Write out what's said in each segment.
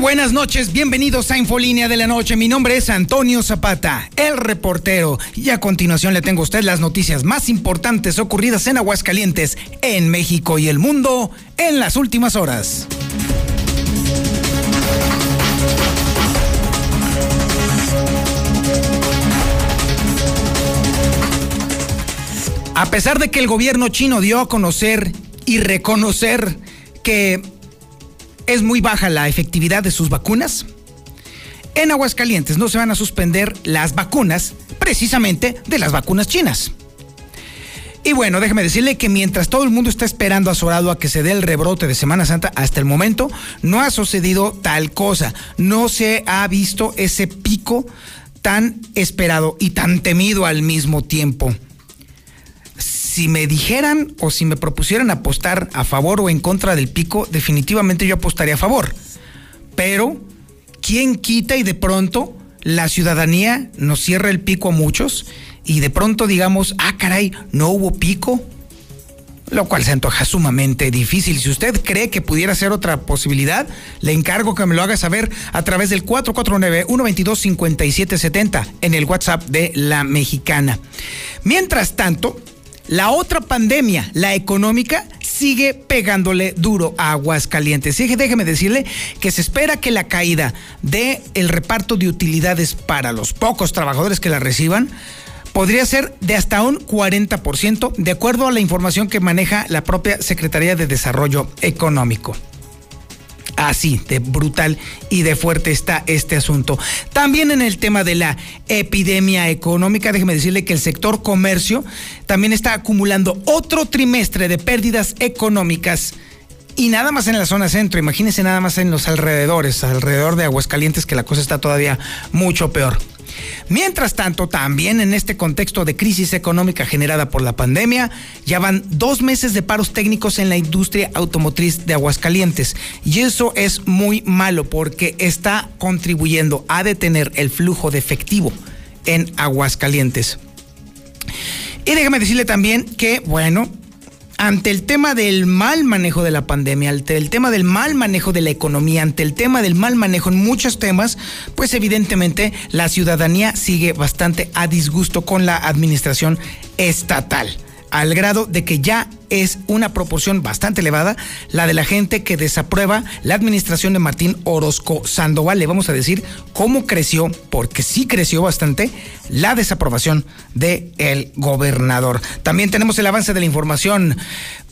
Buenas noches, bienvenidos a Infolínea de la Noche. Mi nombre es Antonio Zapata, el reportero. Y a continuación le tengo a usted las noticias más importantes ocurridas en Aguascalientes, en México y el mundo en las últimas horas. A pesar de que el gobierno chino dio a conocer y reconocer que es muy baja la efectividad de sus vacunas. En Aguascalientes no se van a suspender las vacunas precisamente de las vacunas chinas. Y bueno, déjeme decirle que mientras todo el mundo está esperando azorado a que se dé el rebrote de Semana Santa, hasta el momento no ha sucedido tal cosa. No se ha visto ese pico tan esperado y tan temido al mismo tiempo si me dijeran o si me propusieran apostar a favor o en contra del pico, definitivamente yo apostaría a favor. Pero, ¿quién quita y de pronto la ciudadanía nos cierra el pico a muchos y de pronto digamos, ah, caray, no hubo pico? Lo cual se antoja sumamente difícil. Si usted cree que pudiera ser otra posibilidad, le encargo que me lo haga saber a través del 449-122-5770 en el WhatsApp de la mexicana. Mientras tanto, la otra pandemia, la económica, sigue pegándole duro a Aguascalientes. Y déjeme decirle que se espera que la caída del el reparto de utilidades para los pocos trabajadores que la reciban podría ser de hasta un 40%, de acuerdo a la información que maneja la propia Secretaría de Desarrollo Económico. Así de brutal y de fuerte está este asunto. También en el tema de la epidemia económica, déjeme decirle que el sector comercio también está acumulando otro trimestre de pérdidas económicas. Y nada más en la zona centro, imagínense nada más en los alrededores, alrededor de Aguascalientes, que la cosa está todavía mucho peor. Mientras tanto, también en este contexto de crisis económica generada por la pandemia, ya van dos meses de paros técnicos en la industria automotriz de Aguascalientes. Y eso es muy malo porque está contribuyendo a detener el flujo de efectivo en Aguascalientes. Y déjame decirle también que, bueno, ante el tema del mal manejo de la pandemia, ante el tema del mal manejo de la economía, ante el tema del mal manejo en muchos temas, pues evidentemente la ciudadanía sigue bastante a disgusto con la administración estatal al grado de que ya es una proporción bastante elevada la de la gente que desaprueba la administración de Martín Orozco Sandoval. Le vamos a decir cómo creció, porque sí creció bastante, la desaprobación del el gobernador. También tenemos el avance de la información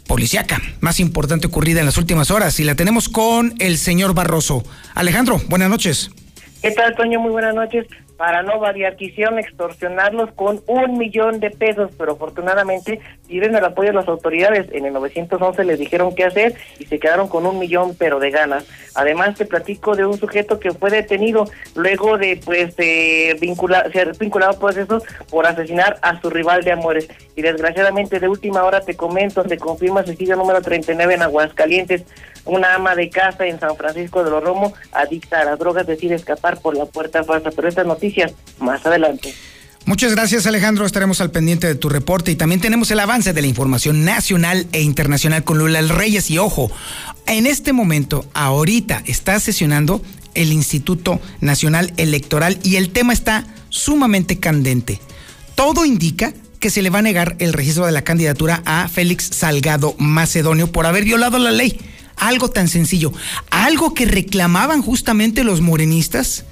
policiaca más importante ocurrida en las últimas horas y la tenemos con el señor Barroso. Alejandro, buenas noches. ¿Qué tal, Toño? Muy buenas noches para no variar, quisieron extorsionarlos con un millón de pesos, pero afortunadamente pidieron el apoyo de las autoridades. En el 911 les dijeron qué hacer y se quedaron con un millón, pero de ganas. Además, te platico de un sujeto que fue detenido luego de, pues, eh, vincular, ser vinculado, pues, por asesinar a su rival de amores. Y desgraciadamente, de última hora te comento, se confirma suicidio número 39 en Aguascalientes. Una ama de casa en San Francisco de los Romos, adicta a las drogas, decide escapar por la puerta falsa. Pero esta noticia más adelante. Muchas gracias Alejandro, estaremos al pendiente de tu reporte y también tenemos el avance de la información nacional e internacional con Lula Reyes y ojo, en este momento, ahorita está sesionando el Instituto Nacional Electoral y el tema está sumamente candente. Todo indica que se le va a negar el registro de la candidatura a Félix Salgado Macedonio por haber violado la ley. Algo tan sencillo, algo que reclamaban justamente los morenistas,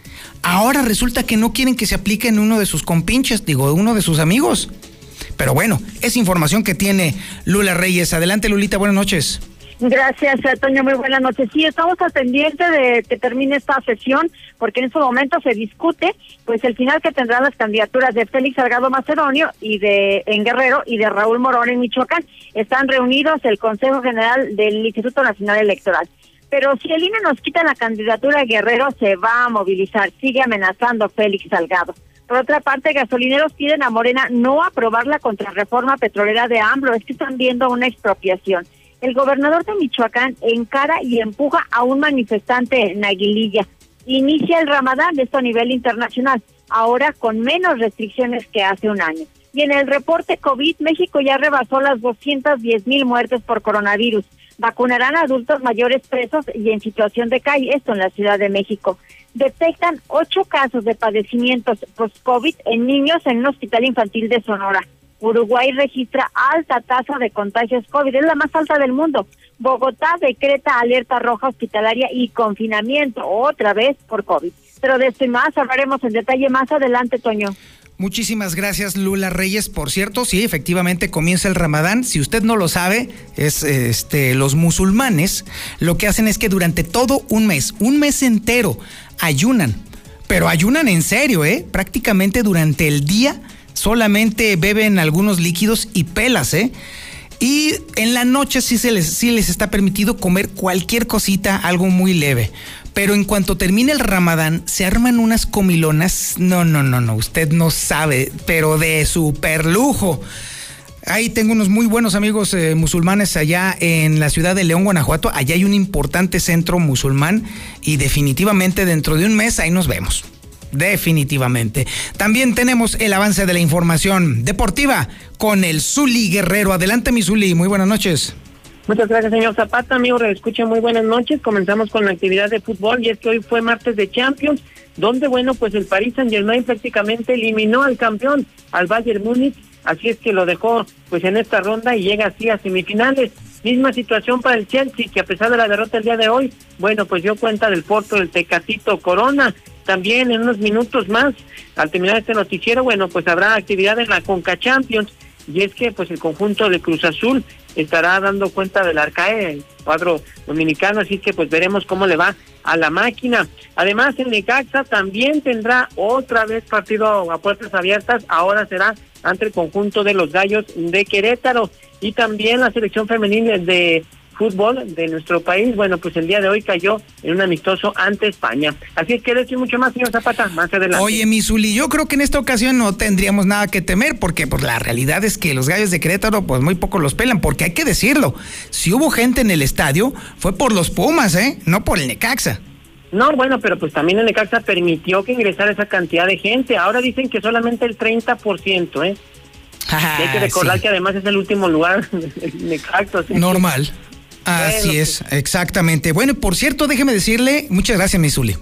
ahora resulta que no quieren que se aplique en uno de sus compinches, digo, uno de sus amigos. Pero bueno, es información que tiene Lula Reyes. Adelante, Lulita, buenas noches. Gracias, Toño. Muy buenas noches. Sí, estamos al pendiente de que termine esta sesión, porque en este momento se discute, pues el final que tendrán las candidaturas de Félix Salgado Macedonio y de en Guerrero y de Raúl Morón en Michoacán. Están reunidos el Consejo General del Instituto Nacional Electoral. Pero si el INE nos quita la candidatura de Guerrero, se va a movilizar. Sigue amenazando Félix Salgado. Por otra parte, gasolineros piden a Morena no aprobar la contrarreforma petrolera de AMLO. Es que están viendo una expropiación. El gobernador de Michoacán encara y empuja a un manifestante en Aguililla. Inicia el ramadán, esto a nivel internacional, ahora con menos restricciones que hace un año. Y en el reporte COVID, México ya rebasó las 210 mil muertes por coronavirus. Vacunarán a adultos mayores presos y en situación de calle, esto en la Ciudad de México. Detectan ocho casos de padecimientos post-COVID en niños en un hospital infantil de Sonora. Uruguay registra alta tasa de contagios COVID, es la más alta del mundo. Bogotá decreta alerta roja hospitalaria y confinamiento otra vez por COVID. Pero de esto y más hablaremos en detalle más adelante, Toño. Muchísimas gracias, Lula Reyes. Por cierto, sí, efectivamente comienza el Ramadán. Si usted no lo sabe, es este los musulmanes lo que hacen es que durante todo un mes, un mes entero, ayunan. Pero ayunan en serio, ¿eh? Prácticamente durante el día solamente beben algunos líquidos y pelas, ¿eh? Y en la noche sí, se les, sí les está permitido comer cualquier cosita, algo muy leve. Pero en cuanto termine el ramadán, se arman unas comilonas. No, no, no, no, usted no sabe, pero de super lujo. Ahí tengo unos muy buenos amigos eh, musulmanes allá en la ciudad de León, Guanajuato. Allá hay un importante centro musulmán y definitivamente dentro de un mes ahí nos vemos. Definitivamente. También tenemos el avance de la información deportiva con el Zuli Guerrero. Adelante, mi Zuli. Muy buenas noches. Muchas gracias, señor Zapata. Amigo, escucha muy buenas noches. Comenzamos con la actividad de fútbol y es que hoy fue martes de Champions, donde, bueno, pues el Paris Saint-Germain prácticamente eliminó al campeón, al Bayern Múnich. Así es que lo dejó, pues, en esta ronda y llega así a semifinales. Misma situación para el Chelsea, que a pesar de la derrota el día de hoy, bueno, pues dio cuenta del Porto del Tecatito Corona. También en unos minutos más, al terminar este noticiero, bueno, pues habrá actividad en la Conca Champions y es que pues el conjunto de Cruz Azul estará dando cuenta del Arcae, el cuadro dominicano, así que pues veremos cómo le va a la máquina. Además, el Necaxa también tendrá otra vez partido a puertas abiertas, ahora será ante el conjunto de los Gallos de Querétaro y también la selección femenina de fútbol de nuestro país, bueno, pues el día de hoy cayó en un amistoso ante España. Así es que decir mucho más, señor Zapata, más adelante. Oye, Misuli, yo creo que en esta ocasión no tendríamos nada que temer, porque pues la realidad es que los gallos de Querétaro, pues muy poco los pelan, porque hay que decirlo, si hubo gente en el estadio, fue por los Pumas, ¿eh? No por el Necaxa. No, bueno, pero pues también el Necaxa permitió que ingresara esa cantidad de gente. Ahora dicen que solamente el 30%, ¿eh? hay que recordar que además es el último lugar Necaxa. Normal. Así es, exactamente. Bueno, por cierto, déjeme decirle, muchas gracias, Misuli.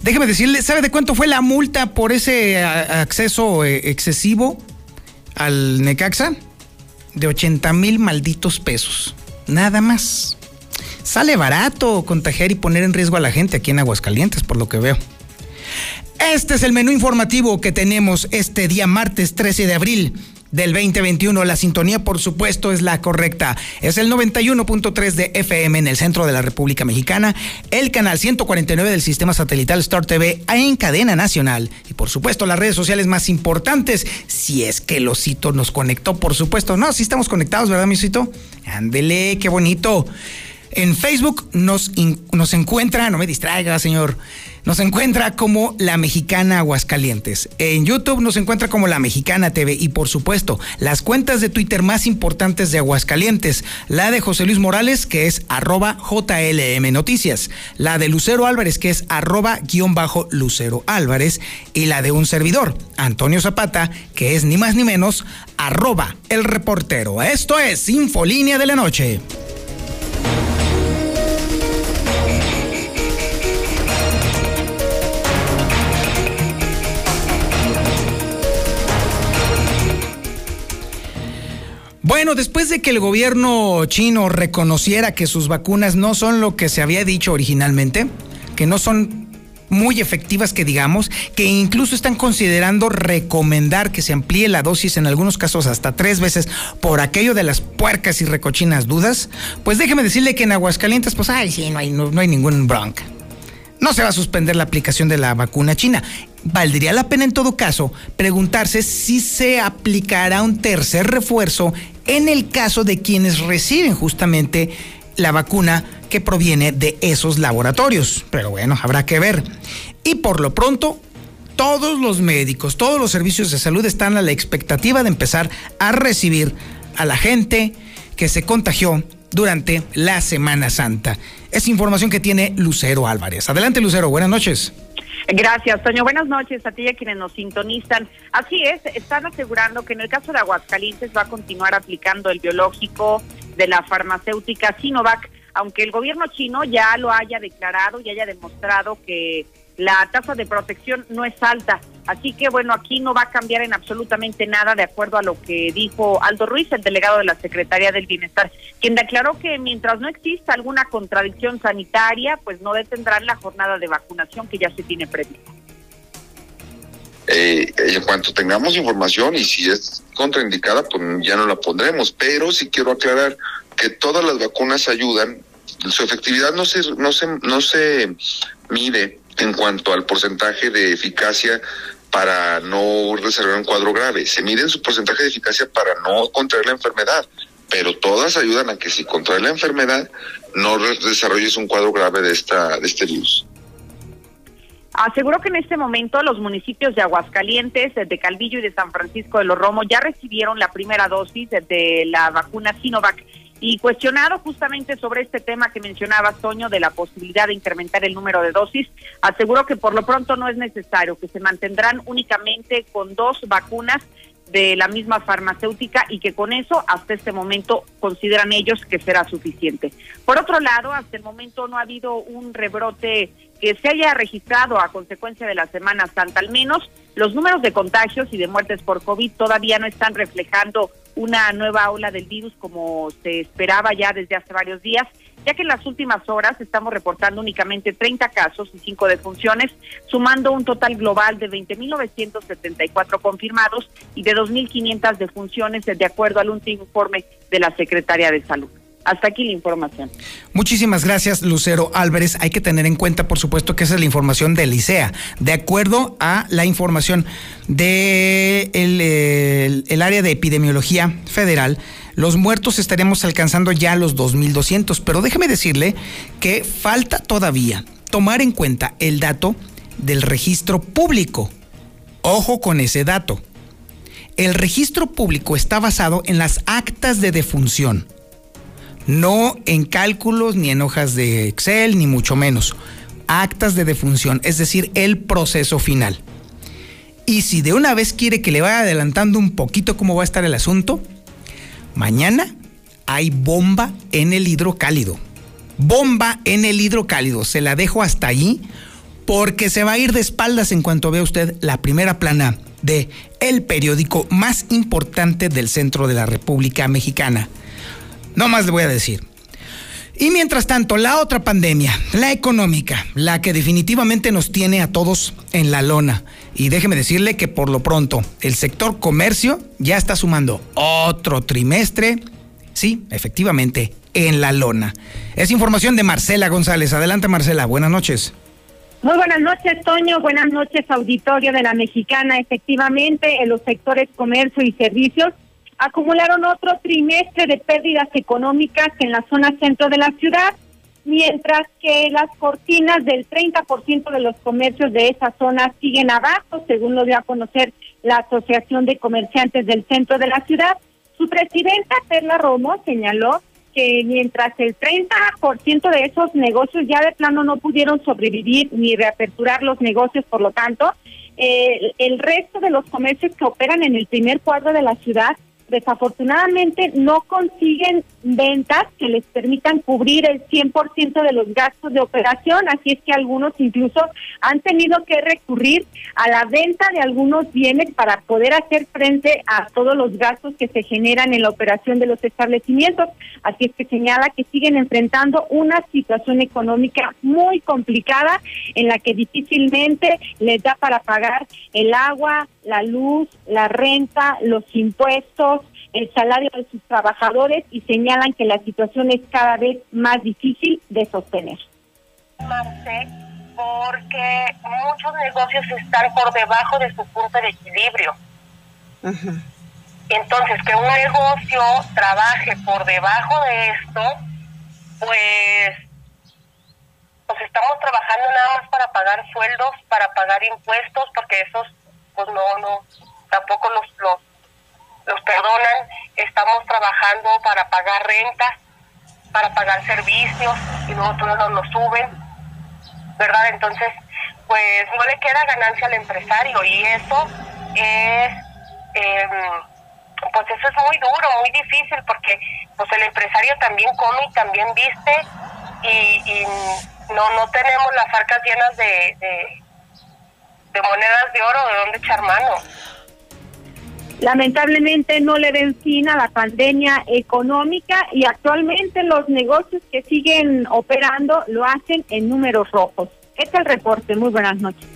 Déjeme decirle, ¿sabe de cuánto fue la multa por ese acceso eh, excesivo al Necaxa? De 80 mil malditos pesos. Nada más. Sale barato contagiar y poner en riesgo a la gente aquí en Aguascalientes, por lo que veo. Este es el menú informativo que tenemos este día martes 13 de abril del 2021. La sintonía, por supuesto, es la correcta. Es el 91.3 de FM en el centro de la República Mexicana, el canal 149 del sistema satelital Star TV en cadena nacional y, por supuesto, las redes sociales más importantes. Si es que Losito nos conectó, por supuesto. No, sí estamos conectados, ¿verdad, Misito? Ándele, qué bonito. En Facebook nos, nos encuentra, no me distraiga, señor, nos encuentra como La Mexicana Aguascalientes. En YouTube nos encuentra como La Mexicana TV y por supuesto las cuentas de Twitter más importantes de Aguascalientes. La de José Luis Morales que es arroba JLM Noticias. La de Lucero Álvarez que es arroba guion bajo Lucero Álvarez. Y la de un servidor, Antonio Zapata, que es ni más ni menos arroba el reportero. Esto es Infolínea de la Noche. Bueno, después de que el gobierno chino reconociera que sus vacunas no son lo que se había dicho originalmente, que no son muy efectivas que digamos, que incluso están considerando recomendar que se amplíe la dosis en algunos casos hasta tres veces por aquello de las puercas y recochinas dudas, pues déjeme decirle que en Aguascalientes, pues ay, sí, no hay, no, hay ningún bronca. No se va a suspender la aplicación de la vacuna china. Valdría la pena en todo caso preguntarse si se aplicará un tercer refuerzo en el caso de quienes reciben justamente la vacuna que proviene de esos laboratorios. Pero bueno, habrá que ver. Y por lo pronto, todos los médicos, todos los servicios de salud están a la expectativa de empezar a recibir a la gente que se contagió durante la Semana Santa. Es información que tiene Lucero Álvarez. Adelante, Lucero, buenas noches. Gracias, Toño. Buenas noches a ti y a quienes nos sintonizan. Así es, están asegurando que en el caso de Aguascalientes va a continuar aplicando el biológico de la farmacéutica Sinovac, aunque el gobierno chino ya lo haya declarado y haya demostrado que la tasa de protección no es alta. Así que bueno, aquí no va a cambiar en absolutamente nada de acuerdo a lo que dijo Aldo Ruiz, el delegado de la Secretaría del Bienestar, quien declaró que mientras no exista alguna contradicción sanitaria, pues no detendrán la jornada de vacunación que ya se tiene prevista. Eh, en cuanto tengamos información y si es contraindicada, pues ya no la pondremos. Pero sí quiero aclarar que todas las vacunas ayudan. Su efectividad no se, no se, no se mide en cuanto al porcentaje de eficacia para no desarrollar un cuadro grave. Se mide en su porcentaje de eficacia para no contraer la enfermedad, pero todas ayudan a que si contrae la enfermedad no desarrolles un cuadro grave de esta de este virus. Aseguró que en este momento los municipios de Aguascalientes, de Calvillo y de San Francisco de los Romos ya recibieron la primera dosis de la vacuna Sinovac y cuestionado justamente sobre este tema que mencionaba Toño de la posibilidad de incrementar el número de dosis, aseguró que por lo pronto no es necesario, que se mantendrán únicamente con dos vacunas de la misma farmacéutica y que con eso hasta este momento consideran ellos que será suficiente. Por otro lado, hasta el momento no ha habido un rebrote que se haya registrado a consecuencia de la Semana Santa, al menos los números de contagios y de muertes por COVID todavía no están reflejando una nueva ola del virus como se esperaba ya desde hace varios días, ya que en las últimas horas estamos reportando únicamente 30 casos y 5 defunciones, sumando un total global de 20.974 confirmados y de 2.500 defunciones, de acuerdo al último informe de la Secretaría de Salud. Hasta aquí la información. Muchísimas gracias, Lucero Álvarez. Hay que tener en cuenta, por supuesto, que esa es la información del ICEA. De acuerdo a la información del de el, área de epidemiología federal, los muertos estaremos alcanzando ya los 2.200. Pero déjeme decirle que falta todavía tomar en cuenta el dato del registro público. Ojo con ese dato. El registro público está basado en las actas de defunción no en cálculos ni en hojas de Excel, ni mucho menos. Actas de defunción, es decir, el proceso final. Y si de una vez quiere que le vaya adelantando un poquito cómo va a estar el asunto, mañana hay bomba en el hidrocálido. Bomba en el hidrocálido. Se la dejo hasta ahí porque se va a ir de espaldas en cuanto vea usted la primera plana de el periódico más importante del centro de la República Mexicana. No más le voy a decir. Y mientras tanto, la otra pandemia, la económica, la que definitivamente nos tiene a todos en la lona. Y déjeme decirle que por lo pronto el sector comercio ya está sumando otro trimestre, sí, efectivamente, en la lona. Es información de Marcela González. Adelante Marcela, buenas noches. Muy buenas noches, Toño. Buenas noches, auditorio de la Mexicana. Efectivamente, en los sectores comercio y servicios acumularon otro trimestre de pérdidas económicas en la zona centro de la ciudad, mientras que las cortinas del 30% de los comercios de esa zona siguen abajo, según lo dio a conocer la Asociación de Comerciantes del Centro de la ciudad. Su presidenta, Perla Romo, señaló que mientras el 30% de esos negocios ya de plano no pudieron sobrevivir ni reaperturar los negocios, por lo tanto, eh, el resto de los comercios que operan en el primer cuadro de la ciudad desafortunadamente no consiguen ventas que les permitan cubrir el 100% de los gastos de operación, así es que algunos incluso han tenido que recurrir a la venta de algunos bienes para poder hacer frente a todos los gastos que se generan en la operación de los establecimientos, así es que señala que siguen enfrentando una situación económica muy complicada en la que difícilmente les da para pagar el agua, la luz, la renta, los impuestos, el salario de sus trabajadores y señalan que la situación es cada vez más difícil de sostener. Porque muchos negocios están por debajo de su punto de equilibrio. Entonces, que un negocio trabaje por debajo de esto, pues pues estamos trabajando nada más para pagar sueldos, para pagar impuestos, porque esos, pues no, no, tampoco los, los, los perdonan. Estamos trabajando para pagar renta, para pagar servicios, y nosotros no nos suben, ¿verdad? Entonces, pues no le queda ganancia al empresario y eso es, eh, pues eso es muy duro, muy difícil porque pues el empresario también come y también viste y, no no tenemos las arcas llenas de, de, monedas de oro de dónde echar mano. Lamentablemente no le den fin a la pandemia económica y actualmente los negocios que siguen operando lo hacen en números rojos. Este es el reporte. Muy buenas noches.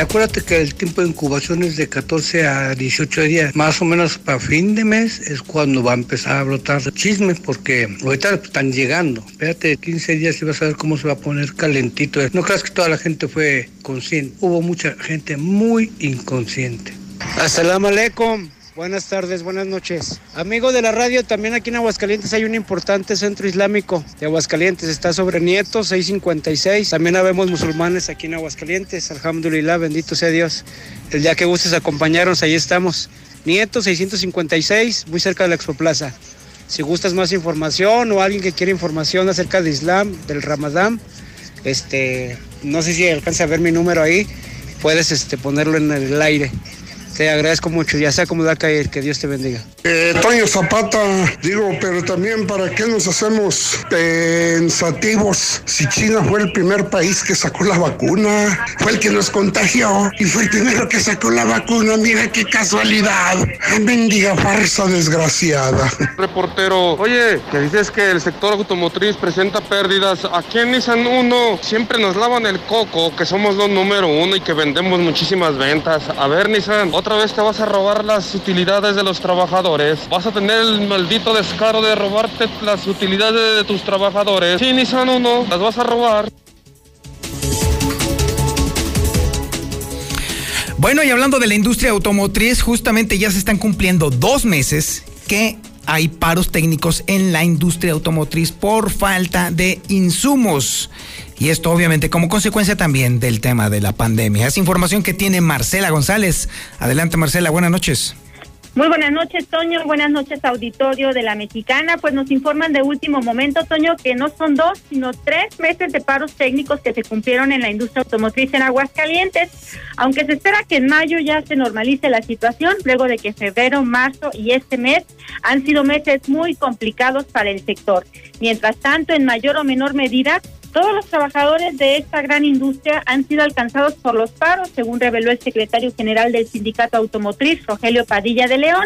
Acuérdate que el tiempo de incubación es de 14 a 18 días. Más o menos para fin de mes es cuando va a empezar a brotar chisme, porque ahorita están llegando. Espérate 15 días y vas a ver cómo se va a poner calentito. No creas que toda la gente fue consciente. Hubo mucha gente muy inconsciente. Assalamu alaikum. Buenas tardes, buenas noches. Amigo de la radio, también aquí en Aguascalientes hay un importante centro islámico de Aguascalientes. Está sobre Nieto 656. También habemos musulmanes aquí en Aguascalientes. Alhamdulillah, bendito sea Dios. El día que gustes acompañarnos, ahí estamos. Nieto 656, muy cerca de la Expoplaza. Si gustas más información o alguien que quiere información acerca de Islam, del Ramadán, este, no sé si alcanza a ver mi número ahí, puedes este, ponerlo en el aire. Te agradezco mucho, ya sea como da caer, que Dios te bendiga. Eh, Toño Zapata, digo, pero también para qué nos hacemos pensativos si China fue el primer país que sacó la vacuna, fue el que nos contagió y fue el primero que sacó la vacuna, mira qué casualidad. Bendiga farsa desgraciada. Reportero, oye, que dices que el sector automotriz presenta pérdidas. Aquí en Nissan 1 siempre nos lavan el coco, que somos los número uno y que vendemos muchísimas ventas. A ver, Nissan, otra vez te vas a robar las utilidades de los trabajadores. Vas a tener el maldito descaro de robarte las utilidades de tus trabajadores. Sí, Nissan uno, las vas a robar. Bueno, y hablando de la industria automotriz, justamente ya se están cumpliendo dos meses que hay paros técnicos en la industria automotriz por falta de insumos. Y esto obviamente como consecuencia también del tema de la pandemia. Es información que tiene Marcela González. Adelante Marcela, buenas noches. Muy buenas noches, Toño. Buenas noches, auditorio de la Mexicana. Pues nos informan de último momento, Toño, que no son dos, sino tres meses de paros técnicos que se cumplieron en la industria automotriz en Aguascalientes. Aunque se espera que en mayo ya se normalice la situación, luego de que febrero, marzo y este mes han sido meses muy complicados para el sector. Mientras tanto, en mayor o menor medida, todos los trabajadores de esta gran industria han sido alcanzados por los paros, según reveló el secretario general del Sindicato Automotriz, Rogelio Padilla de León.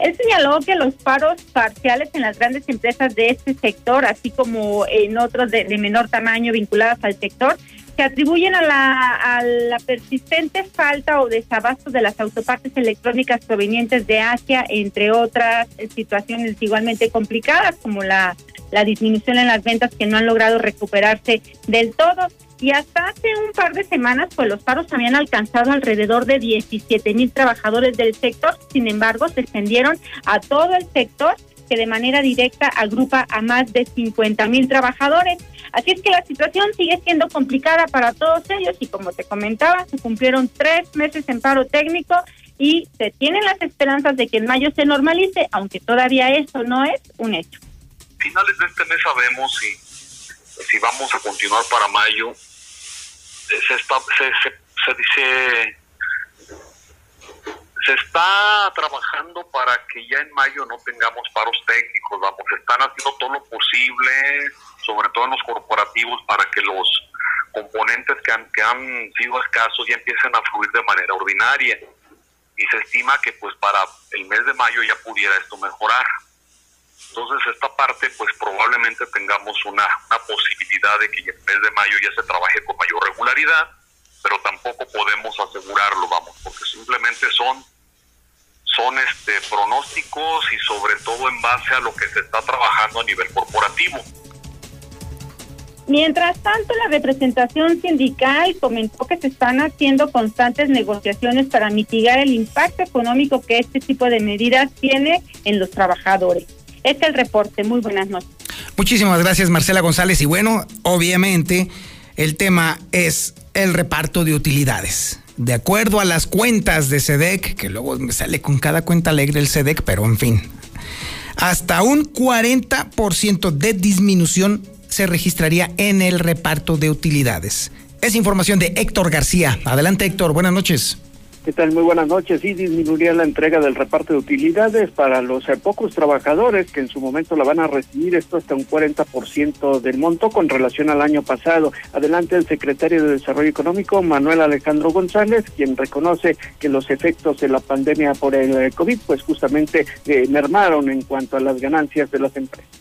Él señaló que los paros parciales en las grandes empresas de este sector, así como en otros de, menor tamaño vinculadas al sector, se atribuyen a la, a la persistente falta o desabasto de las autopartes electrónicas provenientes de Asia, entre otras situaciones igualmente complicadas, como la la disminución en las ventas que no han logrado recuperarse del todo. Y hasta hace un par de semanas, pues los paros habían alcanzado alrededor de 17 mil trabajadores del sector. Sin embargo, se extendieron a todo el sector que de manera directa agrupa a más de 50 mil trabajadores. Así es que la situación sigue siendo complicada para todos ellos y como te comentaba, se cumplieron tres meses en paro técnico y se tienen las esperanzas de que en mayo se normalice, aunque todavía eso no es un hecho finales de este mes sabemos si, si vamos a continuar para mayo. Se está, se, se, dice, se está trabajando para que ya en mayo no tengamos paros técnicos, vamos, están haciendo todo lo posible, sobre todo en los corporativos, para que los componentes que han, que han sido escasos ya empiecen a fluir de manera ordinaria. Y se estima que pues para el mes de mayo ya pudiera esto mejorar. Entonces esta parte pues probablemente tengamos una, posibilidad de que en el mes de mayo ya se trabaje con mayor regularidad, pero tampoco podemos asegurarlo, vamos, porque simplemente son son este pronósticos y sobre todo en base a lo que se está trabajando a nivel corporativo. Mientras tanto, la representación sindical comentó que se están haciendo constantes negociaciones para mitigar el impacto económico que este tipo de medidas tiene en los trabajadores. Este es el reporte. Muy buenas noches. Muchísimas gracias, Marcela González. Y bueno, obviamente el tema es el reparto de utilidades. De acuerdo a las cuentas de SEDEC, que luego me sale con cada cuenta alegre el SEDEC, pero en fin, hasta un 40% de disminución se registraría en el reparto de utilidades. Es información de Héctor García. Adelante Héctor, buenas noches. ¿Qué tal? Muy buenas noches. Sí, disminuiría la entrega del reparto de utilidades para los eh, pocos trabajadores que en su momento la van a recibir, esto hasta un 40% del monto con relación al año pasado. Adelante el secretario de Desarrollo Económico, Manuel Alejandro González, quien reconoce que los efectos de la pandemia por el eh, COVID, pues justamente eh, mermaron en cuanto a las ganancias de las empresas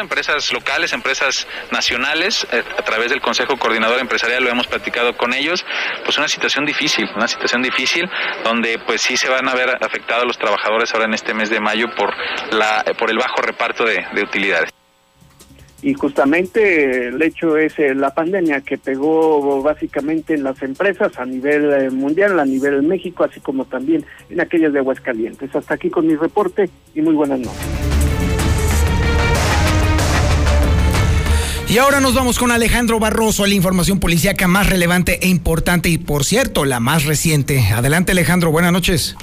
empresas locales, empresas nacionales, eh, a través del Consejo Coordinador Empresarial lo hemos platicado con ellos, pues una situación difícil, una situación difícil donde pues sí se van a ver afectados los trabajadores ahora en este mes de mayo por la por el bajo reparto de, utilidades y justamente el hecho es eh, la pandemia que pegó básicamente en las empresas a nivel eh, mundial, a nivel México, así como también en aquellas de Aguascalientes. Hasta aquí con mi reporte y muy buenas noches. Y ahora nos vamos con Alejandro Barroso, la información policíaca más relevante e importante y por cierto, la más reciente. Adelante Alejandro, buenas noches.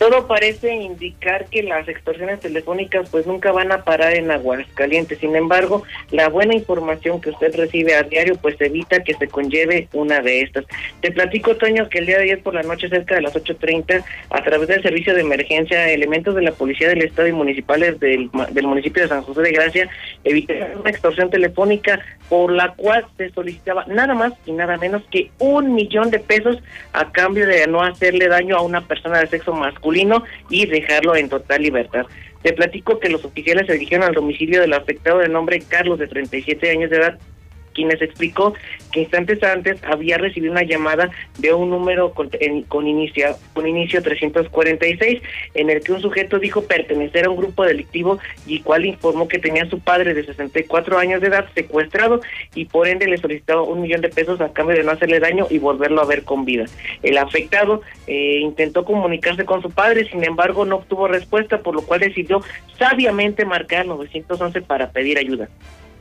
Todo parece indicar que las extorsiones telefónicas pues nunca van a parar en Aguascalientes. Sin embargo, la buena información que usted recibe a diario pues evita que se conlleve una de estas. Te platico, Toño, que el día de ayer por la noche, cerca de las 8.30, a través del servicio de emergencia, elementos de la Policía del Estado y municipales del, del municipio de San José de Gracia evitaron una extorsión telefónica por la cual se solicitaba nada más y nada menos que un millón de pesos a cambio de no hacerle daño a una persona de sexo masculino y dejarlo en total libertad. Te platico que los oficiales se dirigieron al domicilio del afectado de nombre Carlos, de 37 años de edad, quienes explicó que instantes antes había recibido una llamada de un número con, con, inicio, con inicio 346, en el que un sujeto dijo pertenecer a un grupo delictivo y cual informó que tenía a su padre de 64 años de edad secuestrado y por ende le solicitaba un millón de pesos a cambio de no hacerle daño y volverlo a ver con vida. El afectado eh, intentó comunicarse con su padre, sin embargo no obtuvo respuesta, por lo cual decidió sabiamente marcar 911 para pedir ayuda.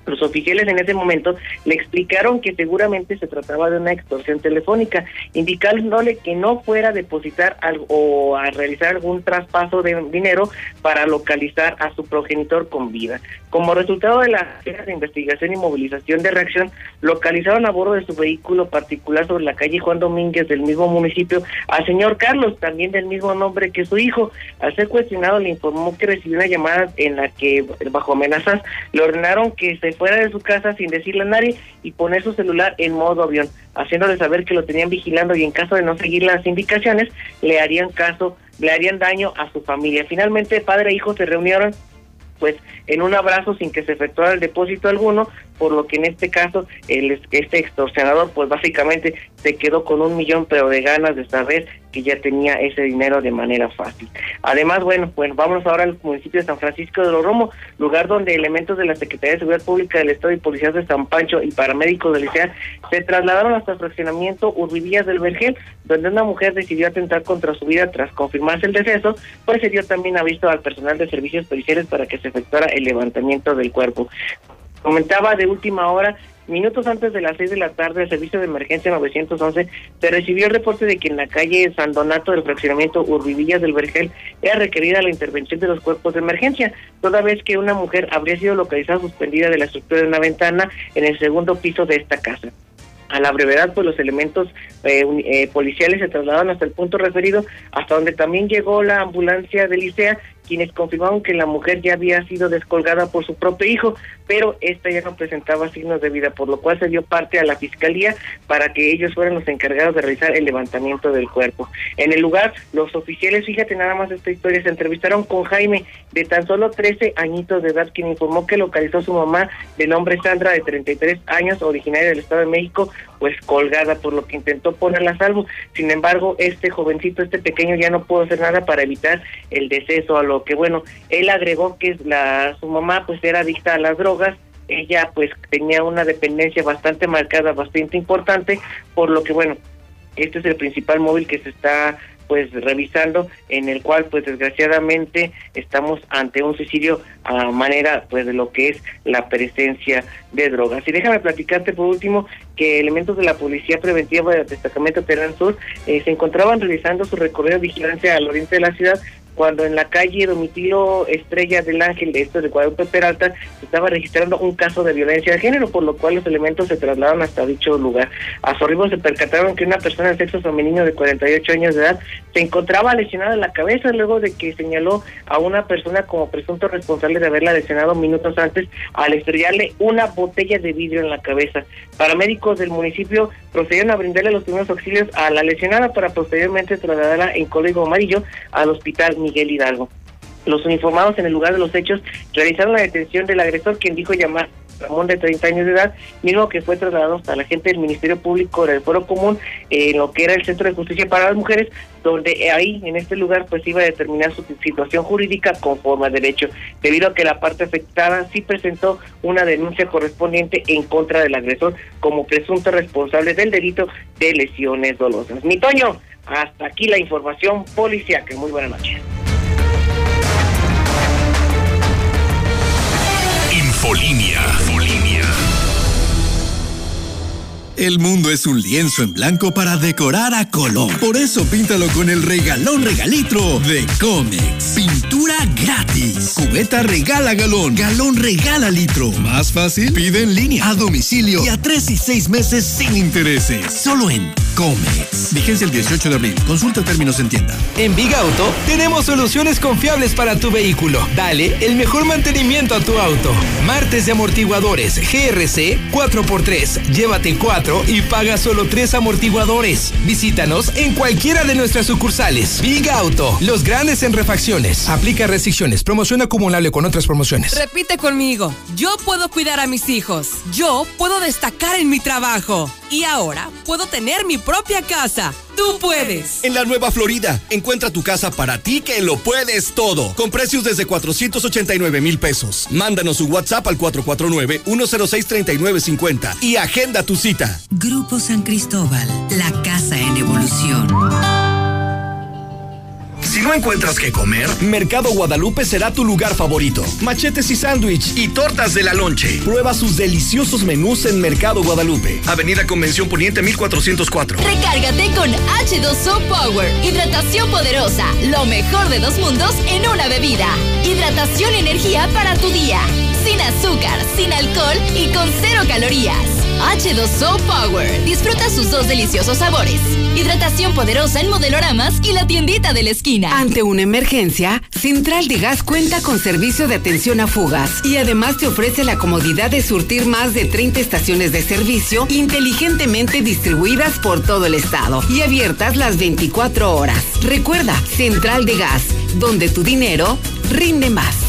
Los oficiales en ese momento le explicaron que seguramente se trataba de una extorsión telefónica, indicándole que no fuera a depositar algo, o a realizar algún traspaso de dinero para localizar a su progenitor con vida. Como resultado de la de investigación y movilización de reacción, localizaron a bordo de su vehículo particular sobre la calle Juan Domínguez del mismo municipio al señor Carlos, también del mismo nombre que su hijo. Al ser cuestionado le informó que recibió una llamada en la que bajo amenazas le ordenaron que se fuera de su casa sin decirle a nadie y poner su celular en modo avión, haciéndole saber que lo tenían vigilando y en caso de no seguir las indicaciones le harían caso, le harían daño a su familia. Finalmente padre e hijo se reunieron pues en un abrazo sin que se efectuara el depósito alguno, por lo que en este caso el, este extorsionador pues básicamente se quedó con un millón pero de ganas de saber que ya tenía ese dinero de manera fácil. Además, bueno, bueno, vamos ahora al municipio de San Francisco de los Romo, lugar donde elementos de la Secretaría de Seguridad Pública del Estado y policías de San Pancho y paramédicos del Licea se trasladaron hasta el fraccionamiento Urbivillas del Vergel, donde una mujer decidió atentar contra su vida tras confirmarse el deceso, pues se dio también aviso al personal de servicios policiales para que se efectuara el levantamiento del cuerpo. Comentaba de última hora Minutos antes de las 6 de la tarde, el servicio de emergencia 911 se recibió el reporte de que en la calle San Donato del fraccionamiento Urbivillas del Vergel era requerida la intervención de los cuerpos de emergencia, toda vez que una mujer habría sido localizada suspendida de la estructura de una ventana en el segundo piso de esta casa. A la brevedad, pues los elementos eh, eh, policiales se trasladaron hasta el punto referido, hasta donde también llegó la ambulancia de Licea quienes confirmaron que la mujer ya había sido descolgada por su propio hijo, pero esta ya no presentaba signos de vida, por lo cual se dio parte a la fiscalía para que ellos fueran los encargados de realizar el levantamiento del cuerpo. En el lugar, los oficiales, fíjate nada más esta historia, se entrevistaron con Jaime, de tan solo 13 añitos de edad, quien informó que localizó a su mamá de nombre Sandra, de 33 años, originaria del Estado de México, pues colgada, por lo que intentó ponerla a salvo. Sin embargo, este jovencito, este pequeño, ya no pudo hacer nada para evitar el deceso a que bueno, él agregó que la su mamá pues era adicta a las drogas ella pues tenía una dependencia bastante marcada, bastante importante, por lo que bueno, este es el principal móvil que se está pues revisando en el cual pues desgraciadamente estamos ante un suicidio a manera pues de lo que es la presencia de drogas. Y déjame platicarte por último que elementos de la Policía Preventiva del Destacamento Terán Sur eh, se encontraban realizando su recorrido de vigilancia al oriente de la ciudad cuando en la calle Domitilo Estrella del Ángel, esto de Guadalupe Peralta, se estaba registrando un caso de violencia de género, por lo cual los elementos se trasladaron hasta dicho lugar. A su arribo se percataron que una persona de sexo femenino de 48 años de edad se encontraba lesionada en la cabeza luego de que señaló a una persona como presunto responsable de haberla lesionado minutos antes al estrellarle una botella de vidrio en la cabeza. Paramédicos del municipio procedieron a brindarle los primeros auxilios a la lesionada para posteriormente trasladarla en código amarillo al hospital Miguel Hidalgo. Los uniformados en el lugar de los hechos realizaron la detención del agresor, quien dijo llamar Ramón de 30 años de edad, mismo que fue trasladado hasta la gente del Ministerio Público del Foro Común, en lo que era el Centro de Justicia para las Mujeres, donde ahí, en este lugar, pues iba a determinar su situación jurídica conforme a derecho, debido a que la parte afectada sí presentó una denuncia correspondiente en contra del agresor como presunto responsable del delito de lesiones dolosas. Mi Toño, hasta aquí la información policial. Muy buenas noches. Infolinia. El mundo es un lienzo en blanco para decorar a color. Por eso píntalo con el regalón regalitro de Comex. Pintura gratis. Cubeta regala galón. Galón regala litro. Más fácil, pide en línea, a domicilio y a tres y seis meses sin intereses. Solo en Comex. Vigencia el 18 de abril. Consulta términos en tienda. En Big Auto tenemos soluciones confiables para tu vehículo. Dale el mejor mantenimiento a tu auto. Martes de amortiguadores GRC 4x3. Llévate 4 y paga solo 3 amortiguadores. Visítanos en cualquiera de nuestras sucursales. Big Auto, los grandes en refacciones. Aplica restricciones. Promoción acumulable con otras promociones. Repite conmigo. Yo puedo cuidar a mis hijos. Yo puedo destacar en mi trabajo. Y ahora puedo tener mi propia casa. Tú puedes. En la Nueva Florida, encuentra tu casa para ti que lo puedes todo. Con precios desde 489 mil pesos. Mándanos su WhatsApp al 449-106-3950 y agenda tu cita. Grupo San Cristóbal, la casa en evolución. No encuentras qué comer, Mercado Guadalupe será tu lugar favorito. Machetes y sándwich y tortas de la lonche. Prueba sus deliciosos menús en Mercado Guadalupe. Avenida Convención Poniente 1404. Recárgate con H2O Power. Hidratación poderosa. Lo mejor de dos mundos en una bebida. Hidratación y energía para tu día. Sin azúcar, sin alcohol y con cero calorías. H2O Power. Disfruta sus dos deliciosos sabores. Hidratación poderosa en modeloramas y la tiendita de la esquina. Ante una emergencia, Central de Gas cuenta con servicio de atención a fugas y además te ofrece la comodidad de surtir más de 30 estaciones de servicio inteligentemente distribuidas por todo el estado y abiertas las 24 horas. Recuerda, Central de Gas, donde tu dinero rinde más.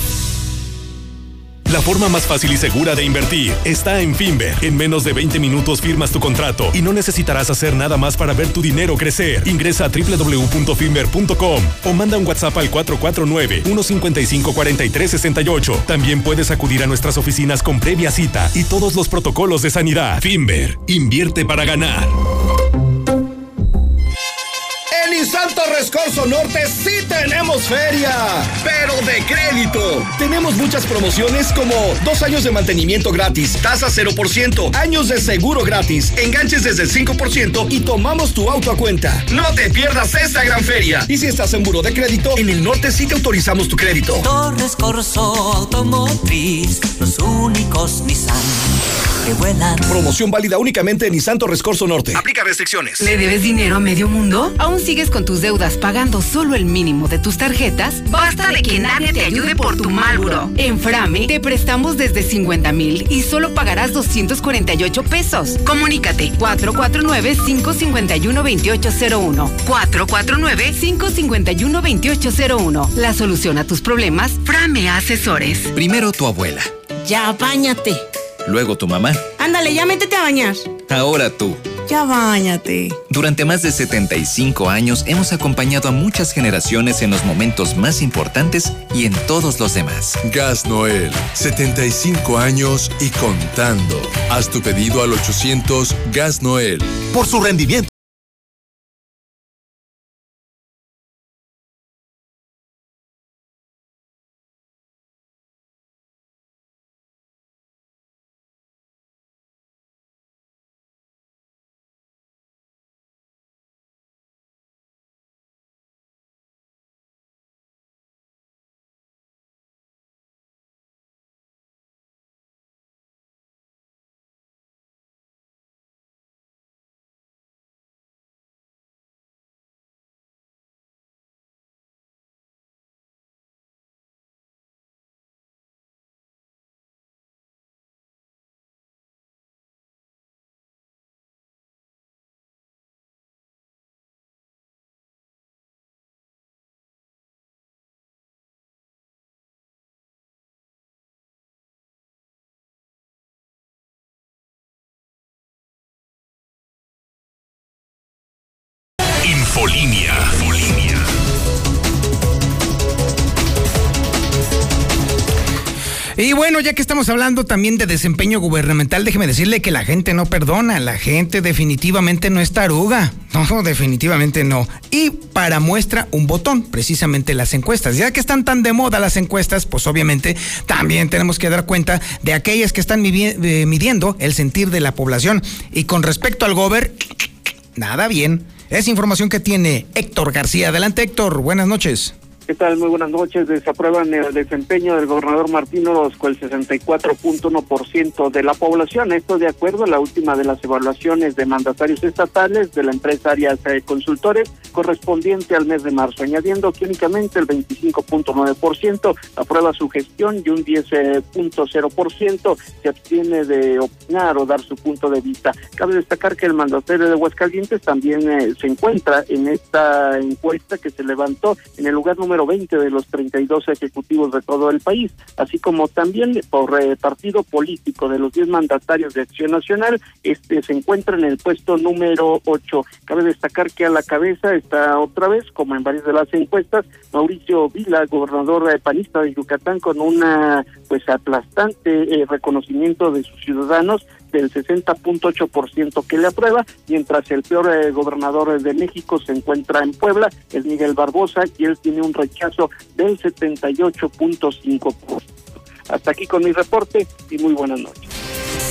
La forma más fácil y segura de invertir está en Finver. En menos de 20 minutos firmas tu contrato y no necesitarás hacer nada más para ver tu dinero crecer. Ingresa a www.finver.com o manda un WhatsApp al 449-155-4368. También puedes acudir a nuestras oficinas con previa cita y todos los protocolos de sanidad. Finver, invierte para ganar. En Santo Rescorso Norte sí tenemos feria, pero de crédito. Tenemos muchas promociones como dos años de mantenimiento gratis, tasa 0%, años de seguro gratis, enganches desde el 5% y tomamos tu auto a cuenta. No te pierdas esta gran feria. Y si estás en buro de crédito, en el norte sí te autorizamos tu crédito. Torres Corso Automotriz, los únicos Nissan que vuelan. Promoción válida únicamente en Nissan Torres Corso Norte. Aplica restricciones. ¿Le debes dinero a medio mundo? ¿Aún sigues con tus deudas pagando solo el mínimo de tus tarjetas? Basta de que nadie te ayude por tu mal buro. En Frame te prestamos desde 50 mil y solo pagarás 248 pesos. Comunícate 449-551-2801. 449-551-2801. La solución a tus problemas, Frame Asesores. Primero tu abuela. Ya, bañate. Luego tu mamá. Ándale, ya métete a bañar. Ahora tú. Ya bañate. Durante más de 75 años hemos acompañado a muchas generaciones en los momentos más importantes y en todos los demás. Gas Noel, 75 años y contando. Haz tu pedido al 800 Gas Noel. Por su rendimiento. Infolinia. Y bueno, ya que estamos hablando también de desempeño gubernamental, déjeme decirle que la gente no perdona, la gente definitivamente no es taruga, no, definitivamente no. Y para muestra un botón, precisamente las encuestas. Ya que están tan de moda las encuestas, pues obviamente también tenemos que dar cuenta de aquellas que están eh, midiendo el sentir de la población. Y con respecto al gober, nada bien. Es información que tiene Héctor García. Adelante Héctor, buenas noches. ¿Qué tal? Muy buenas noches. Desaprueban el desempeño del gobernador Martín Orozco el 64.1% de la población. Esto de acuerdo a la última de las evaluaciones de mandatarios estatales de la empresa Arias eh, Consultores correspondiente al mes de marzo, añadiendo que únicamente el 25.9% aprueba su gestión y un 10.0% se abstiene de opinar o dar su punto de vista. Cabe destacar que el mandatario de Aguascalientes también eh, se encuentra en esta encuesta que se levantó en el lugar número 20 de los 32 ejecutivos de todo el país, así como también por eh, partido político de los 10 mandatarios de Acción Nacional, este se encuentra en el puesto número 8. Cabe destacar que a la cabeza está otra vez, como en varias de las encuestas, Mauricio Vila, gobernador de panista de Yucatán, con una pues aplastante eh, reconocimiento de sus ciudadanos del 60.8% que le aprueba, mientras el peor eh, gobernador de México se encuentra en Puebla, es Miguel Barbosa, y él tiene un rechazo del 78.5%. Hasta aquí con mi reporte y muy buenas noches.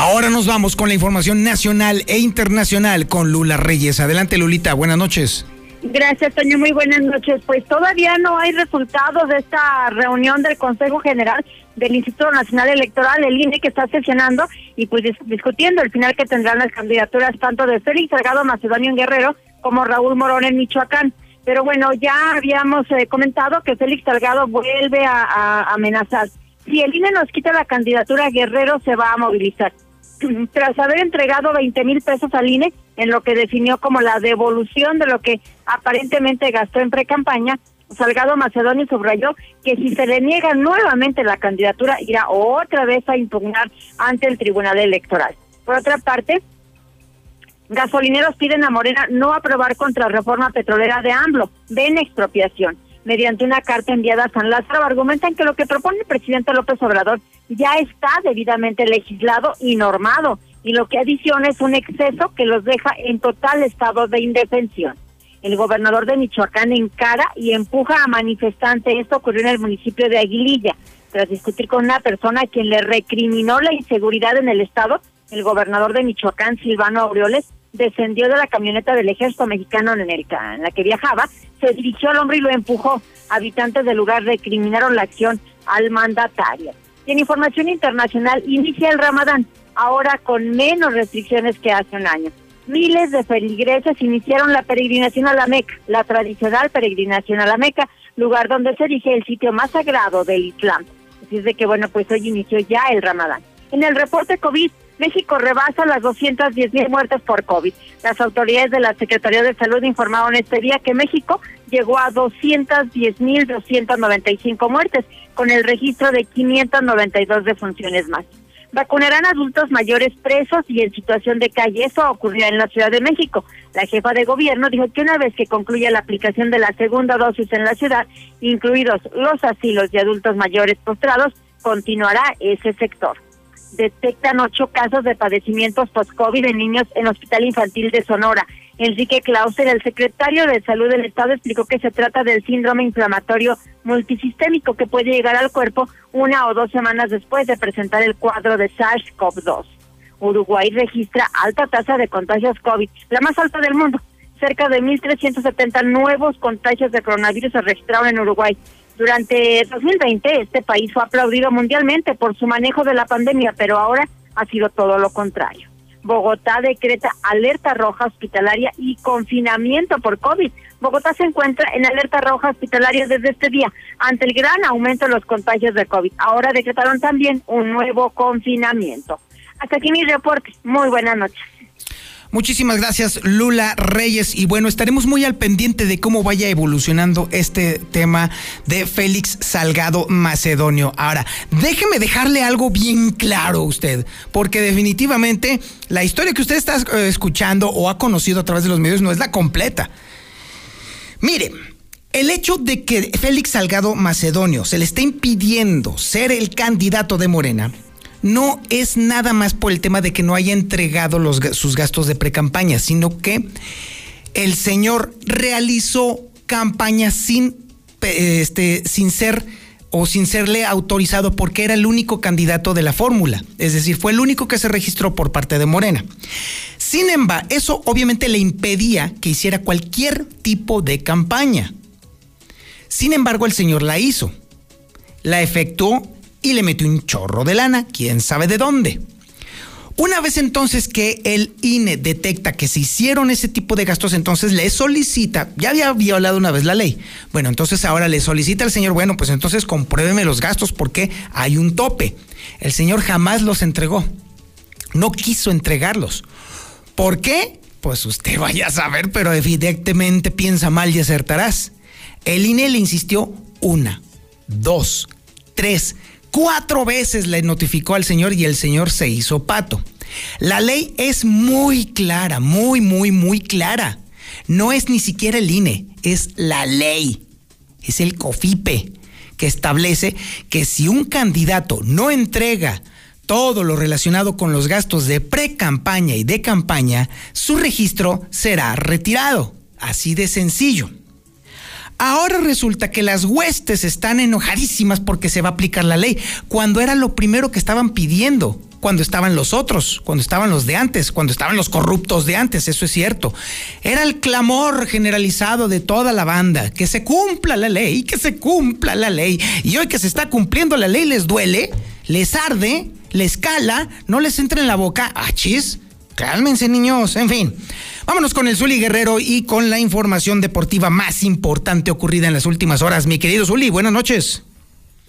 Ahora nos vamos con la información nacional e internacional con Lula Reyes. Adelante Lulita, buenas noches. Gracias, Toño. Muy buenas noches. Pues todavía no hay resultados de esta reunión del Consejo General del Instituto Nacional Electoral, el INE, que está sesionando y pues discutiendo el final que tendrán las candidaturas tanto de Félix Salgado Macedonio en Guerrero como Raúl Morón en Michoacán. Pero bueno, ya habíamos eh, comentado que Félix Salgado vuelve a, amenazar. Si el INE nos quita la candidatura, Guerrero se va a movilizar. Tras haber entregado 20 mil pesos al INE, en lo que definió como la devolución de lo que aparentemente gastó en pre-campaña, Salgado Macedonio subrayó que si se le niega nuevamente la candidatura, irá otra vez a impugnar ante el Tribunal Electoral. Por otra parte, gasolineros piden a Morena no aprobar contra reforma petrolera de AMLO, ven expropiación. Mediante una carta enviada a San Lázaro, argumentan que lo que propone el presidente López Obrador ya está debidamente legislado y normado, y lo que adiciona es un exceso que los deja en total estado de indefensión. El gobernador de Michoacán encara y empuja a manifestantes. Esto ocurrió en el municipio de Aguililla. Tras discutir con una persona a quien le recriminó la inseguridad en el estado, el gobernador de Michoacán, Silvano Aureoles, descendió de la camioneta del ejército mexicano en, el, en la que viajaba, se dirigió al hombre y lo empujó. Habitantes del lugar recriminaron la acción al mandatario. Y en información internacional, inicia el Ramadán, ahora con menos restricciones que hace un año miles de feligreses iniciaron la peregrinación a la Meca, la tradicional peregrinación a la Meca, lugar donde se erige el sitio más sagrado del Islam. Así es de que, bueno, pues hoy inició ya el Ramadán. En el reporte COVID, México rebasa las 210 mil muertes por COVID. Las autoridades de la Secretaría de Salud informaron este día que México llegó a 210 mil 295 muertes, con el registro de 592 defunciones más. vacunarán adultos mayores presos y en situación de calle. Eso ocurrió en la Ciudad de México. La jefa de gobierno dijo que una vez que concluya la aplicación de la segunda dosis en la ciudad, incluidos los asilos de adultos mayores postrados, continuará ese sector. Detectan ocho casos de padecimientos post-COVID en niños en Hospital Infantil de Sonora. Enrique Clauser, el secretario de Salud del Estado, explicó que se trata del síndrome inflamatorio multisistémico que puede llegar al cuerpo una o dos semanas después de presentar el cuadro de SARS-CoV-2. Uruguay registra alta tasa de contagios COVID, la más alta del mundo. Cerca de 1.370 nuevos contagios de coronavirus se registraron en Uruguay. Durante 2020 este país fue aplaudido mundialmente por su manejo de la pandemia, pero ahora ha sido todo lo contrario. Bogotá decreta alerta roja hospitalaria y confinamiento por COVID. Bogotá se encuentra en alerta roja hospitalaria desde este día ante el gran aumento de los contagios de COVID. Ahora decretaron también un nuevo confinamiento. Hasta aquí mi reporte. Muy buenas noches. Muchísimas gracias, Lula Reyes. Y bueno, estaremos muy al pendiente de cómo vaya evolucionando este tema de Félix Salgado Macedonio. Ahora, déjeme dejarle algo bien claro a usted, porque definitivamente la historia que usted está eh, escuchando o ha conocido a través de los medios no es la completa. Mire, el hecho de que Félix Salgado Macedonio se le esté impidiendo ser el candidato de Morena no es nada más por el tema de que no haya entregado sus gastos de precampaña, sino que el señor realizó campaña sin, este, sin ser o sin serle autorizado porque era el único candidato de la fórmula, es decir, fue el único que se registró por parte de Morena. Sin embargo, eso obviamente le impedía que hiciera cualquier tipo de campaña. Sin embargo, el señor la hizo. La efectuó y le metió un chorro de lana, quién sabe de dónde. Una vez entonces que el INE detecta que se hicieron ese tipo de gastos, entonces le solicita, ya había violado una vez la ley, bueno, entonces ahora le solicita al señor, bueno, pues entonces compruébeme los gastos porque hay un tope. El señor jamás los entregó, no quiso entregarlos. ¿Por qué? Pues usted vaya a saber, pero evidentemente piensa mal y acertarás. El INE le insistió una, dos, tres, Cuatro veces le notificó al señor y el señor se hizo pato. La ley es muy clara, muy, muy, muy clara. No es ni siquiera el INE, es la ley. Es el COFIPE que establece que si un candidato no entrega todo lo relacionado con los gastos de pre-campaña y de campaña, su registro será retirado. Así de sencillo. Ahora resulta que las huestes están enojadísimas porque se va a aplicar la ley, cuando era lo primero que estaban pidiendo, cuando estaban los otros, cuando estaban los de antes, cuando estaban los corruptos de antes, eso es cierto. Era el clamor generalizado de toda la banda, que se cumpla la ley, que se cumpla la ley. Y hoy que se está cumpliendo la ley les duele, les arde, les cala, no les entra en la boca, achis. Cálmense, niños. En fin. Vámonos con el Zuli Guerrero y con la información deportiva más importante ocurrida en las últimas horas. Mi querido Zuli, buenas noches.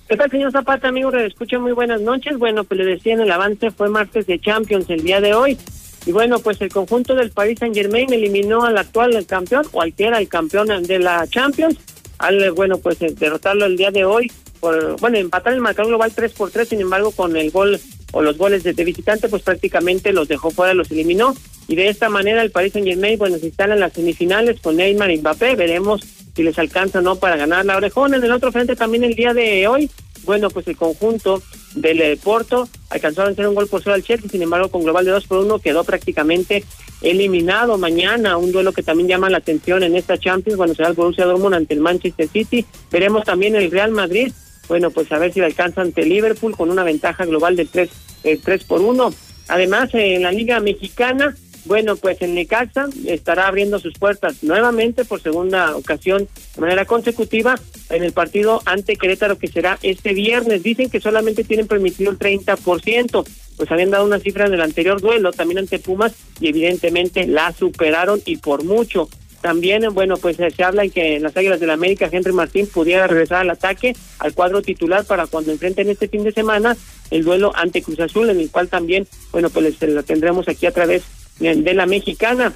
¿Qué tal, señor Zapata, amigo? Escucha muy buenas noches. Bueno, pues le decía en el avance, fue martes de Champions el día de hoy. Y bueno, pues el conjunto del Paris Saint Germain eliminó al actual campeón, o al que era el campeón de la Champions, al, bueno, pues derrotarlo el día de hoy. Por, bueno, empatar el marcador global 3 por 3, sin embargo, con el gol o los goles de, visitante, pues prácticamente los dejó fuera, los eliminó. Y de esta manera el Paris Saint Germain, bueno, se instala en las semifinales con Neymar y Mbappé. Veremos si les alcanza o no para ganar la orejón. En el otro frente también el día de hoy, bueno, pues el conjunto del eh, Porto alcanzó a vencer un gol por cero al Chelsea, sin embargo con global de 2 por 1 quedó prácticamente eliminado mañana, un duelo que también llama la atención en esta Champions, bueno, será el Borussia Dortmund ante el Manchester City, veremos también el Real Madrid bueno, pues a ver si le alcanza ante Liverpool con una ventaja global de 3, eh, por 1. Además, en la Liga Mexicana, bueno, pues el Necaxa estará abriendo sus puertas nuevamente por segunda ocasión de manera consecutiva en el partido ante Querétaro que será este viernes. Dicen que solamente tienen permitido el 30%, pues habían dado una cifra en el anterior duelo también ante Pumas y evidentemente la superaron y por mucho. También, bueno, pues se habla en que en las Águilas del la América Henry Martín pudiera regresar al ataque, al cuadro titular para cuando enfrenten este fin de semana el duelo ante Cruz Azul, en el cual también, bueno, pues lo tendremos aquí a través de la mexicana.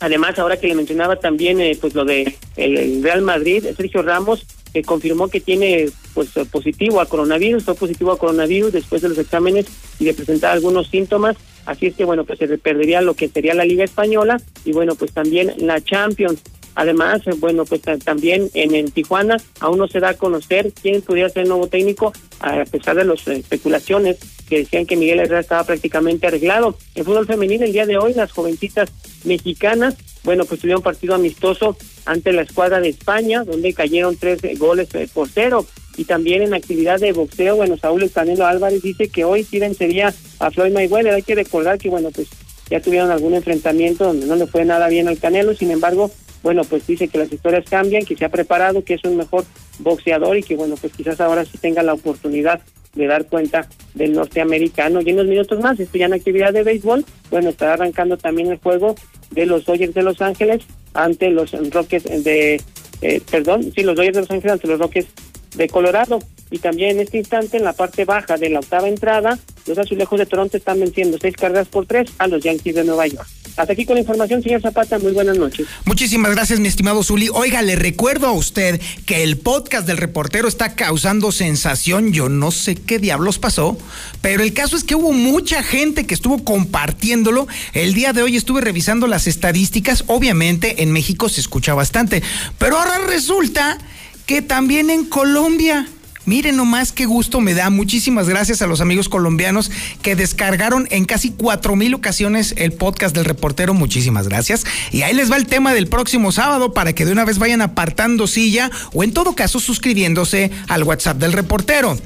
Además, ahora que le mencionaba también eh, pues lo de el Real Madrid, Sergio Ramos que confirmó que tiene pues positivo a coronavirus, fue positivo a coronavirus después de los exámenes y de presentar algunos síntomas, así es que bueno, pues se perdería lo que sería la Liga Española y bueno, pues también la Champions. Además, bueno, pues también en, en Tijuana aún no se da a conocer quién pudiera ser el nuevo técnico, a pesar de las especulaciones que decían que Miguel Herrera estaba prácticamente arreglado. En fútbol femenino, el día de hoy, las jovencitas mexicanas, bueno, pues tuvieron partido amistoso ante la escuadra de España, donde cayeron tres goles eh, por cero. Y también en actividad de boxeo, bueno, Saúl Canelo Álvarez dice que hoy sí vencería a Floyd Mayweather. Hay que recordar que, bueno, pues ya tuvieron algún enfrentamiento donde no le fue nada bien al Canelo, sin embargo, bueno, pues dice que las historias cambian, que se ha preparado, que es un mejor boxeador y que, bueno, pues quizás ahora sí tenga la oportunidad de dar cuenta del norteamericano. Y en unos minutos más, estoy ya en actividad de béisbol, bueno, está arrancando también el juego de los Dodgers de Los Ángeles ante los Rockets de, eh, perdón, sí, los Dodgers de Los Ángeles ante los Rockets de Colorado. Y también en este instante, en la parte baja de la octava entrada, los azulejos de Toronto están venciendo seis cargas por tres a los Yankees de Nueva York. Hasta aquí con la información, señor Zapata. Muy buenas noches. Muchísimas gracias, mi estimado Zuli. Oiga, le recuerdo a usted que el podcast del reportero está causando sensación. Yo no sé qué diablos pasó, pero el caso es que hubo mucha gente que estuvo compartiéndolo. El día de hoy estuve revisando las estadísticas. Obviamente en México se escucha bastante, pero ahora resulta que también en Colombia Miren nomás qué gusto me da. Muchísimas gracias a los amigos colombianos que descargaron en casi cuatro mil ocasiones el podcast del reportero. Muchísimas gracias. Y ahí les va el tema del próximo sábado para que de una vez vayan apartando silla o en todo caso suscribiéndose al WhatsApp del reportero.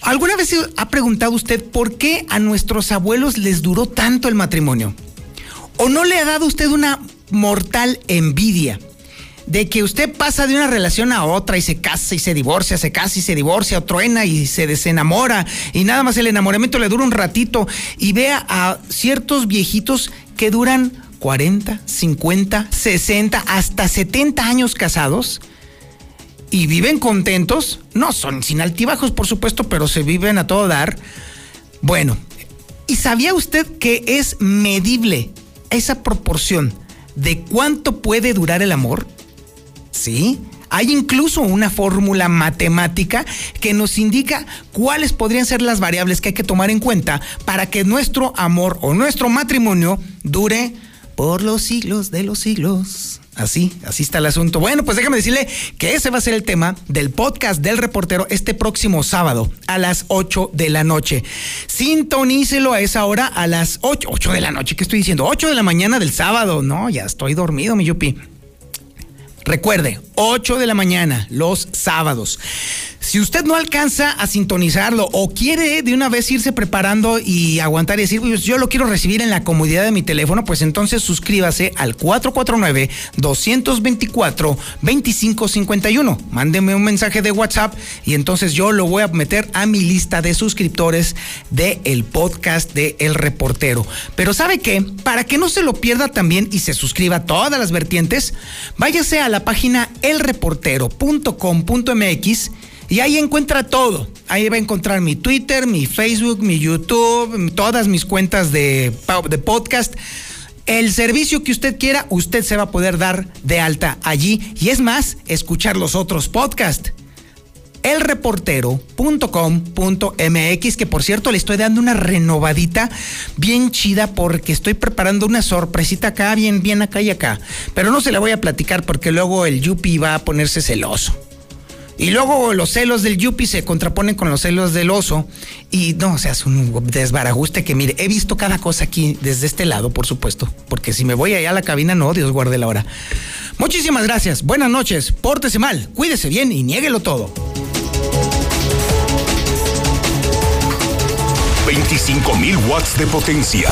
¿Alguna vez ha preguntado usted por qué a nuestros abuelos les duró tanto el matrimonio? ¿O no le ha dado usted una mortal envidia? De que usted pasa de una relación a otra y se casa y se divorcia, se casa y se divorcia, o truena y se desenamora y nada más el enamoramiento le dura un ratito y vea a ciertos viejitos que duran 40, 50, 60, hasta 70 años casados y viven contentos, no son sin altibajos por supuesto, pero se viven a todo dar. Bueno, ¿y sabía usted que es medible esa proporción de cuánto puede durar el amor? ¿Sí? Hay incluso una fórmula matemática que nos indica cuáles podrían ser las variables que hay que tomar en cuenta para que nuestro amor o nuestro matrimonio dure por los siglos de los siglos. Así, así está el asunto. Bueno, pues déjame decirle que ese va a ser el tema del podcast del reportero este próximo sábado a las 8 de la noche. Sintonícelo a esa hora a las 8, 8 de la noche. ¿Qué estoy diciendo? 8 de la mañana del sábado. No, ya estoy dormido, mi yupi. Recuerde, 8 de la mañana, los sábados. Si usted no alcanza a sintonizarlo o quiere de una vez irse preparando y aguantar y decir, yo lo quiero recibir en la comodidad de mi teléfono, pues entonces suscríbase al 449-224-2551. Mándeme un mensaje de WhatsApp y entonces yo lo voy a meter a mi lista de suscriptores del el podcast de El Reportero. Pero ¿sabe qué? Para que no se lo pierda también y se suscriba a todas las vertientes, váyase a la página elreportero.com.mx y ahí encuentra todo. Ahí va a encontrar mi Twitter, mi Facebook, mi YouTube, todas mis cuentas de, de podcast. El servicio que usted quiera, usted se va a poder dar de alta allí. Y es más, escuchar los otros podcasts. Elreportero.com.mx, que por cierto le estoy dando una renovadita bien chida porque estoy preparando una sorpresita acá, bien, bien acá y acá. Pero no se la voy a platicar porque luego el Yupi va a ponerse celoso. Y luego los celos del Yupi se contraponen con los celos del oso. Y no, o sea, es un desbarajuste que mire, he visto cada cosa aquí desde este lado, por supuesto. Porque si me voy allá a la cabina, no, Dios guarde la hora. Muchísimas gracias, buenas noches, pórtese mal, cuídese bien y niéguelo todo. 25.000 watts de potencia.